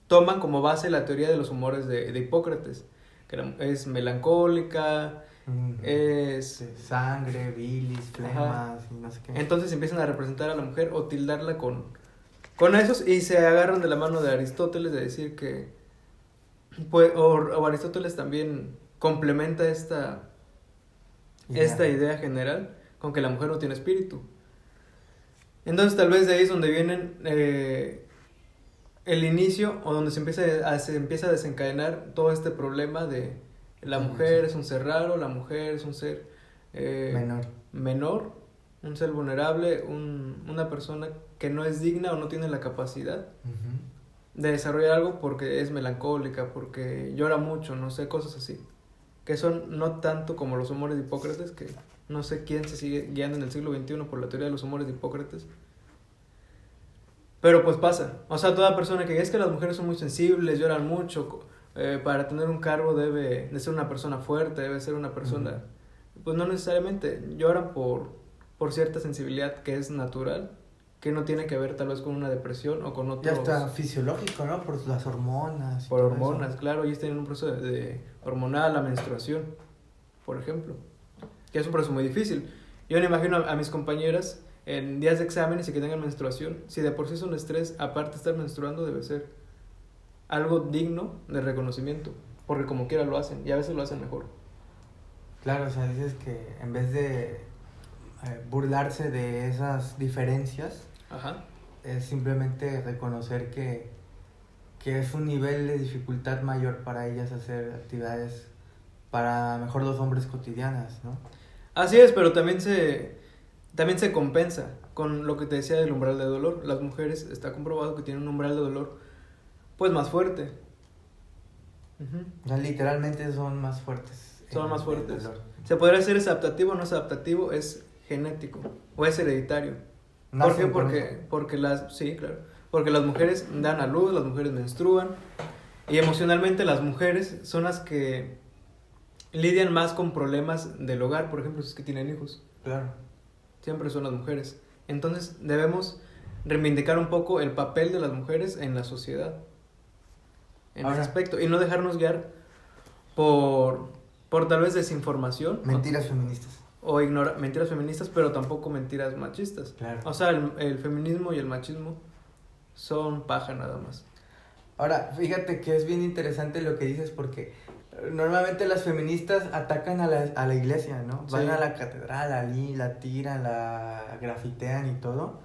toman como base la teoría de los humores de, de Hipócrates, es melancólica, es...
Sangre, bilis, flemas y no sé qué.
Entonces empiezan a representar a la mujer o tildarla con, con esos y se agarran de la mano de Aristóteles de decir que, pues, o, o Aristóteles también complementa esta, esta idea general con que la mujer no tiene espíritu. Entonces tal vez de ahí es donde vienen eh, el inicio o donde se empieza a, se empieza a desencadenar todo este problema de la mujer es un ser raro, la mujer es un ser
eh, menor.
menor, un ser vulnerable, un, una persona que no es digna o no tiene la capacidad de desarrollar algo porque es melancólica, porque llora mucho, no sé, cosas así. Que son no tanto como los humores de Hipócrates, que no sé quién se sigue guiando en el siglo XXI por la teoría de los humores de Hipócrates. Pero pues pasa. O sea, toda persona que es que las mujeres son muy sensibles, lloran mucho, eh, para tener un cargo debe de ser una persona fuerte, debe ser una persona... Pues no necesariamente, lloran por, por cierta sensibilidad que es natural que no tiene que ver tal vez con una depresión o con otros...
Ya está fisiológico, ¿no? Por las hormonas.
Por hormonas, claro. Ellos tienen un proceso de, hormonal, la menstruación, por ejemplo. Que es un proceso muy difícil. Yo me imagino a, mis compañeras en días de exámenes y que tengan menstruación. Si de por sí es un estrés, aparte de estar menstruando, debe ser algo digno de reconocimiento. Porque como quiera lo hacen y a veces lo hacen mejor.
Claro, o sea, dices que en vez de eh, burlarse de esas diferencias, Ajá. Es simplemente reconocer que, que es un nivel de dificultad mayor para ellas hacer actividades para mejor los hombres cotidianas, ¿no?
Así es, pero también se, también se compensa con lo que te decía del umbral de dolor. Las mujeres está comprobado que tienen un umbral de dolor pues más fuerte.
literalmente son más fuertes.
Son más fuertes. Se podría decir es adaptativo o no es adaptativo, es genético o es hereditario. ¿Por qué? Porque, porque las, sí, claro, porque las mujeres dan a luz, las mujeres menstruan y emocionalmente las mujeres son las que lidian más con problemas del hogar, por ejemplo, si es que tienen hijos.
Claro.
Siempre son las mujeres. Entonces debemos reivindicar un poco el papel de las mujeres en la sociedad. En ese aspecto. Y no dejarnos guiar por, por tal vez desinformación.
Mentiras feministas
o ignora mentiras feministas, pero tampoco mentiras machistas.
Claro.
O sea, el, feminismo y el machismo son paja nada más.
Ahora, fíjate que es bien interesante lo que dices porque normalmente las feministas atacan a la, a la iglesia, ¿no? Van a la catedral, allí la tiran, la grafitean y todo.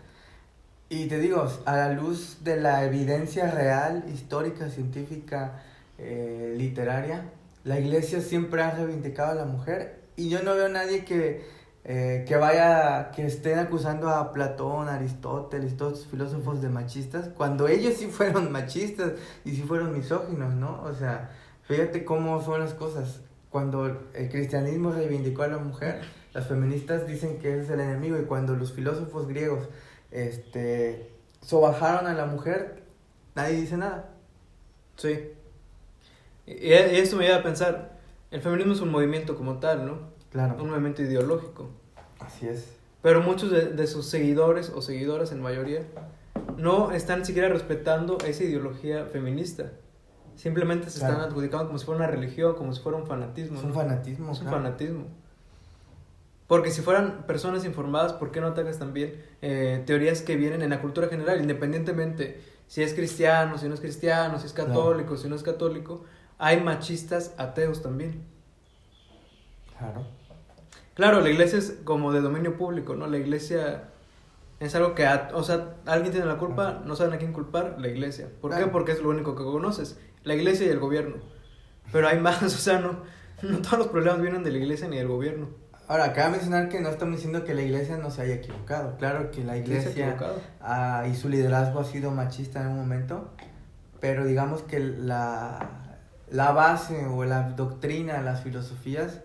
Y te digo, a la luz de la evidencia real, histórica, científica, eh, literaria, la iglesia siempre ha reivindicado a la mujer y yo no veo a nadie que, eh, que vaya, que estén acusando a Platón, Aristóteles, todos los filósofos de machistas, cuando ellos sí fueron machistas y sí fueron misóginos, ¿no? O sea, fíjate cómo son las cosas. Cuando el cristianismo reivindicó a la mujer, las feministas dicen que es el enemigo y cuando los filósofos griegos este, sobajaron a la mujer, nadie dice nada.
Sí. Y eso me lleva a pensar, el feminismo es un movimiento como tal, ¿no?
Claro.
Un movimiento ideológico.
Así es.
Pero muchos de, sus seguidores o seguidoras en mayoría no están siquiera respetando esa ideología feminista. Simplemente se están adjudicando como si fuera una religión, como si fuera un fanatismo.
Es un fanatismo.
Es un fanatismo. Porque si fueran personas informadas, ¿por qué no atacas también eh, teorías que vienen en la cultura general, independientemente si es cristiano, si no es cristiano, si es católico, si no es católico? hay machistas ateos también.
Claro.
Claro, la iglesia es como de dominio público, ¿no? La iglesia es algo que, o sea, alguien tiene la culpa, no saben a quién culpar, la iglesia. ¿Por qué? Porque es lo único que conoces, la iglesia y el gobierno. Pero hay más, [laughs] o sea, no, no todos los problemas vienen de la iglesia ni del gobierno.
Ahora, cabe mencionar que no estamos diciendo que la iglesia no se haya equivocado. Claro que la iglesia y su liderazgo ha sido machista en un momento, pero digamos que la, la base o la doctrina, las filosofías,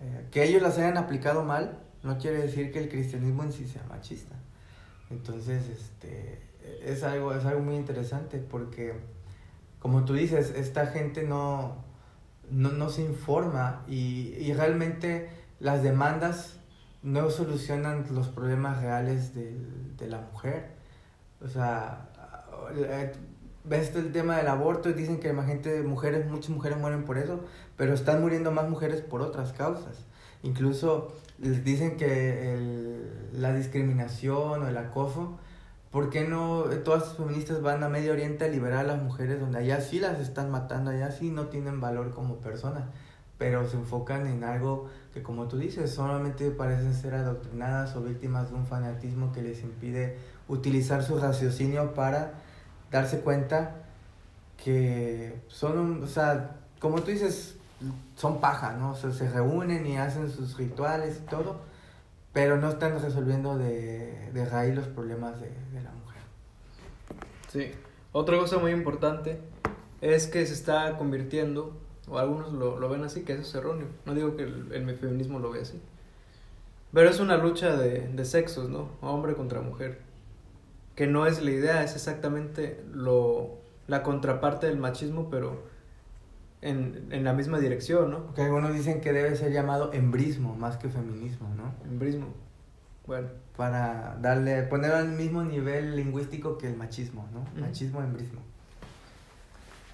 eh, que ellos las hayan aplicado mal, no quiere decir que el cristianismo en sí sea machista. Entonces, este, es algo, es algo muy interesante porque, como tú dices, esta gente no, no, se informa y, y, realmente las demandas no solucionan los problemas reales de, de la mujer. O sea, ves el tema del aborto y dicen que más gente, mujeres, muchas mujeres mueren por eso, pero están muriendo más mujeres por otras causas. Incluso les dicen que el, la discriminación o el acoso, ¿por qué no todas las feministas van a Medio Oriente a liberar a las mujeres donde allá sí las están matando, allá sí no tienen valor como personas? pero se enfocan en algo que como tú dices, solamente parecen ser adoctrinadas o víctimas de un fanatismo que les impide utilizar su raciocinio para darse cuenta que son, un, o sea, como tú dices, son paja, ¿no? O sea, se reúnen y hacen sus rituales y todo, pero no están resolviendo de, de raíz los problemas de, de la mujer.
Sí. Otra cosa muy importante es que se está convirtiendo, o algunos lo, lo ven así, que eso es erróneo. No digo que el, el feminismo lo vea así. Pero es una lucha de, de sexos, ¿no? Hombre contra mujer. Que no es la idea, es exactamente lo, la contraparte del machismo, pero en, en la misma dirección, ¿no?
Porque algunos dicen que debe ser llamado embrismo más que feminismo, ¿no?
Embrismo. Bueno.
Para darle, ponerlo al mismo nivel lingüístico que el machismo, ¿no?
Ujú.
Machismo, embrismo.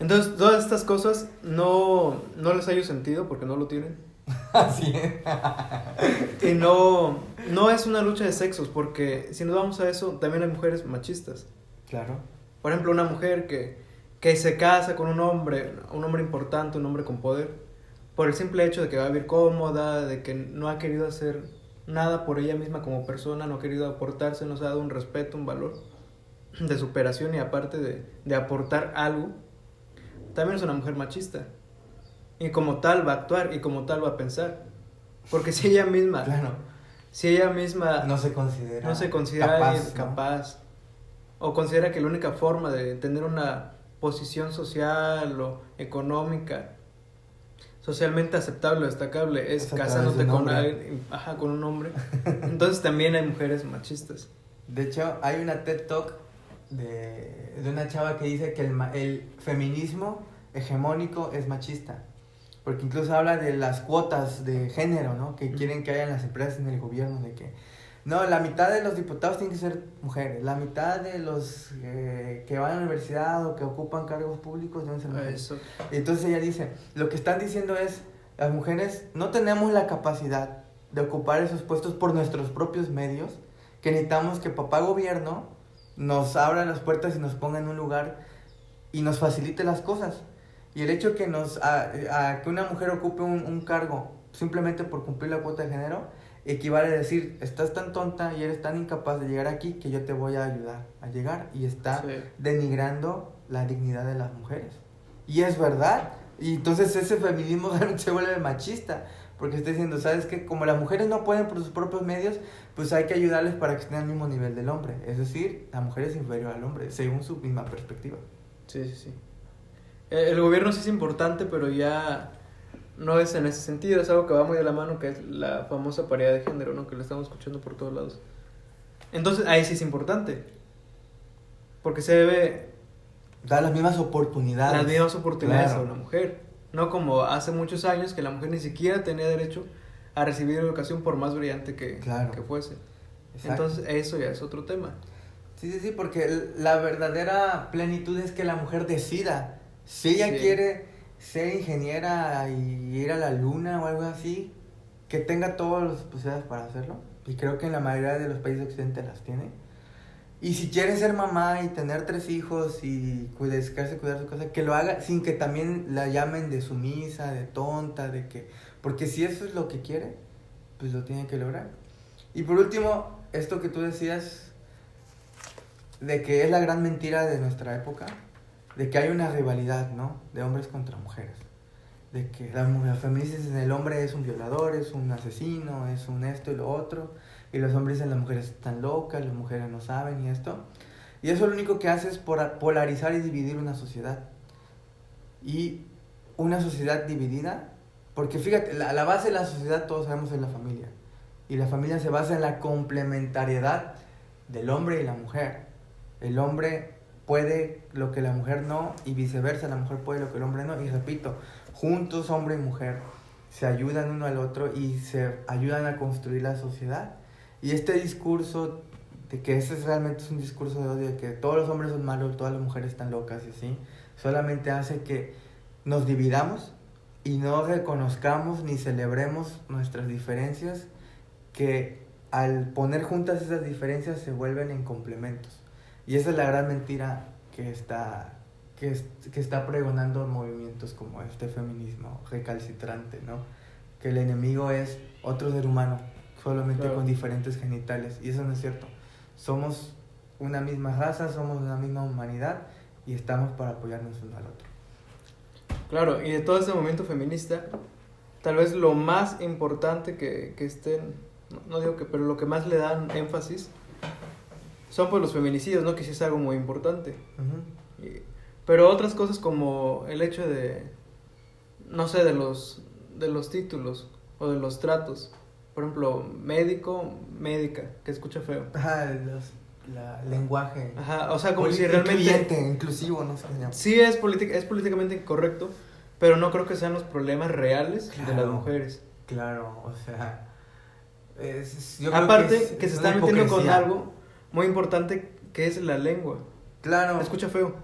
Entonces, todas estas cosas no, no les hallo sentido porque no lo tienen. [laughs]
Así es.
Y no, no es una lucha de sexos, porque si nos vamos a eso, también hay mujeres machistas.
Claro.
Por ejemplo, una mujer que, que se casa con un hombre, un hombre importante, un hombre con poder, por el simple hecho de que va a vivir cómoda, de que no ha querido hacer nada por ella misma como persona, no ha querido aportarse, nos ha dado un respeto, un valor de superación y aparte de, de aportar algo, también es una mujer machista. Y como tal va a actuar y como tal va a pensar. Porque si ella misma,
Claro.
si ella misma
No se considera.
no se considera
capaz, ¿no?
capaz o considera que la única forma de tener una posición social o económica socialmente aceptable o destacable es casándote con alguien, ajá, con un hombre. Entonces también hay mujeres machistas.
De hecho, hay una TED Talk de, de una chava que dice que el, el feminismo hegemónico es machista. Porque incluso habla de las cuotas de género, ¿no? Que quieren que haya en las empresas, en el gobierno, de que... No, la mitad de los diputados tienen que ser mujeres. La mitad de los eh, que van a la universidad o que ocupan cargos públicos deben ser mujeres.
Eso.
Y Entonces ella dice, lo que están diciendo es, las mujeres no tenemos la capacidad de ocupar esos puestos por nuestros propios medios, que necesitamos que papá gobierno nos abra las puertas y nos ponga en un lugar y nos facilite las cosas. Y el hecho que nos a, a que una mujer ocupe un, un cargo simplemente por cumplir la cuota de género equivale a decir, estás tan tonta y eres tan incapaz de llegar aquí que yo te voy a ayudar a llegar y está
Sí.
denigrando la dignidad de las mujeres. Y es verdad. Y entonces ese feminismo [laughs] se vuelve machista. Porque está diciendo, ¿sabes qué? Como las mujeres no pueden por sus propios medios, pues hay que ayudarles para que estén al mismo nivel del hombre. Es decir, la mujer es inferior al hombre, según su misma perspectiva.
Sí, sí, sí. Eh, El gobierno sí es importante, pero ya no es en ese sentido, es algo que va muy de la mano, que es la famosa paridad de género, ¿no? Que lo estamos escuchando por todos lados. Entonces, ahí sí es importante. Porque se debe
Da las mismas oportunidades.
las mismas oportunidades
Claro.
a una mujer. No como hace muchos años que la mujer ni siquiera tenía derecho a recibir educación por más brillante que,
Claro.
que fuese.
Exacto.
Entonces, eso ya es otro tema.
Sí, sí, sí, porque la verdadera plenitud es que la mujer decida. Si ella
Sí.
quiere ser ingeniera y ir a la luna o algo así, que tenga todas las posibilidades para hacerlo. Y creo que en la mayoría de los países occidentales las tiene. Y si quiere ser mamá y tener tres hijos y dedicarse a cuidar su casa, que lo haga sin que también la llamen de sumisa, de tonta, de que... Porque si eso es lo que quiere, pues lo tiene que lograr. Y por último, esto que tú decías de que es la gran mentira de nuestra época, de que hay una rivalidad, ¿no? De hombres contra mujeres. De que las mujeres feministas dicen el hombre es un violador, es un asesino, es un esto y lo otro. Y los hombres dicen las mujeres están locas, las mujeres no saben y esto. Y eso lo único que hace es polarizar y dividir una sociedad. Y una sociedad dividida, porque fíjate, la, la base de la sociedad todos sabemos es la familia. Y la familia se basa en la complementariedad del hombre y la mujer. El hombre puede lo que la mujer no y viceversa, la mujer puede lo que el hombre no. Y repito, juntos hombre y mujer se ayudan uno al otro y se ayudan a construir la sociedad. Y este discurso de que ese es realmente un discurso de odio, de que todos los hombres son malos, todas las mujeres están locas y así, solamente hace que nos dividamos y no reconozcamos ni celebremos nuestras diferencias que al poner juntas esas diferencias se vuelven en complementos. Y esa es la gran mentira que está, que, que está pregonando movimientos como este feminismo recalcitrante, ¿no? Que el enemigo es otro ser humano, solamente
Claro.
con diferentes genitales. Y eso no es cierto. Somos una misma raza, somos una misma humanidad y estamos para apoyarnos uno al otro.
Claro, y de todo este movimiento feminista, tal vez lo más importante que, que estén, no, no digo que, pero lo que más le dan énfasis son pues los feminicidios, ¿no? Que sí es algo muy importante. Y- pero otras cosas como el hecho de, no sé, de los, de los títulos o de los tratos. Por ejemplo, médico, médica, que escucha feo.
Ajá, los, la, lenguaje.
Ajá, o sea, como
Poli-
si realmente...
incluyente, inclusivo, no sé.
Sí es, es políticamente incorrecto, pero no creo que sean los problemas reales de las mujeres.
Claro, o sea. es- yo creo
Aparte,
es-
que,
es
se están metiendo con algo muy importante que es la lengua.
Claro.
Escucha feo.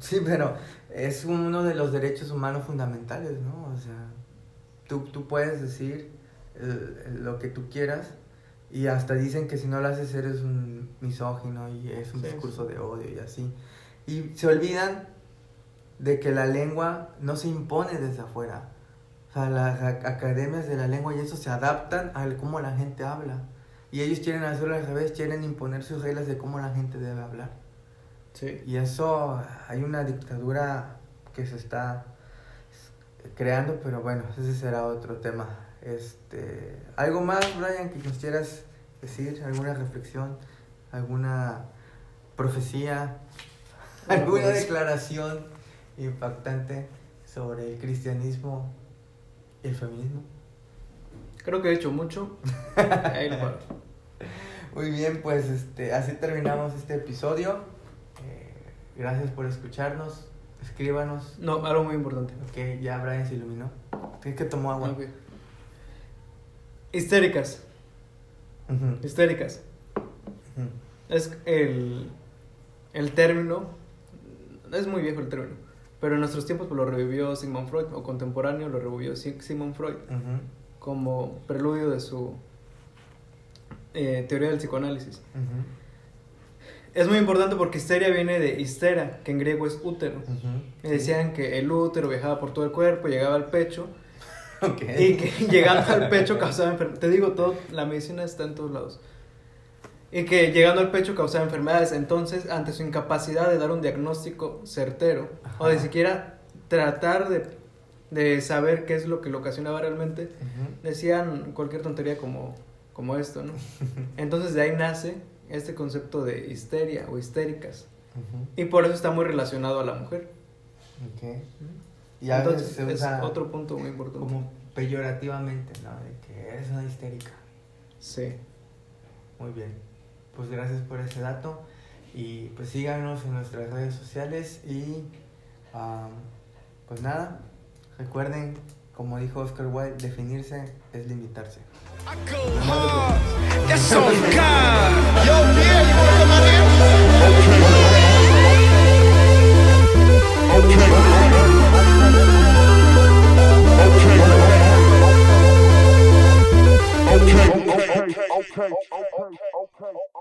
Sí, pero es uno de los derechos humanos fundamentales, ¿no? O sea, tú, tú puedes decir eh, lo que tú quieras y hasta dicen que si no lo haces eres un misógino y es un
Sí.
discurso de odio y así. Y se olvidan de que la lengua no se impone desde afuera. O sea, las ac- academias de la lengua y eso se adaptan a cómo la gente habla. Y ellos quieren hacerlo al revés, quieren imponer sus reglas de cómo la gente debe hablar.
Sí.
Y eso, hay una dictadura que se está creando, pero bueno, ese será otro tema. Este, ¿Algo más, Brian, que nos quieras decir? ¿Alguna reflexión? ¿Alguna profecía?
Bueno,
¿Alguna
pues-
declaración impactante sobre el cristianismo y el feminismo?
Creo que he hecho mucho. [laughs] Ahí lo paro.
Muy bien, pues este, así terminamos este episodio. Eh, gracias por escucharnos. Escríbanos.
No, algo muy importante.
Ok, ya Brian se iluminó. Es que tomó agua.
Histéricas. Histéricas. Es el, el término. Es muy viejo el término. Pero en nuestros tiempos pues, lo revivió Sigmund Freud, o contemporáneo lo revivió Si- Sigmund Freud,
Ujú,
como preludio de su eh, teoría del psicoanálisis.
ujú,
Es muy importante porque histeria viene de histera, que en griego es útero.
ujú.
Y decían que el útero viajaba por todo el cuerpo, llegaba al pecho, [laughs]
Ok.
y que llegando al pecho causaba enfermedades. Te digo, todo, la medicina está en todos lados. Y que llegando al pecho causaba enfermedades. Entonces, ante su incapacidad de dar un diagnóstico certero, o de
Ajá.
siquiera tratar de, de saber qué es lo que lo ocasionaba realmente, decían cualquier tontería como, como esto, ¿no? [laughs] Entonces, de ahí nace este concepto de histeria o histéricas. Y por eso está muy relacionado a la mujer.
Ok. Y a veces
Entonces,
se
es
usa
otro punto muy importante.
como peyorativamente, ¿no? De que eres una histérica.
Sí.
Muy bien. Pues gracias por ese dato. Y pues síganos en nuestras redes sociales. Y pues nada, recuerden, como dijo Oscar Wilde, definirse es limitarse.
Okay. Okay. Okay. Okay.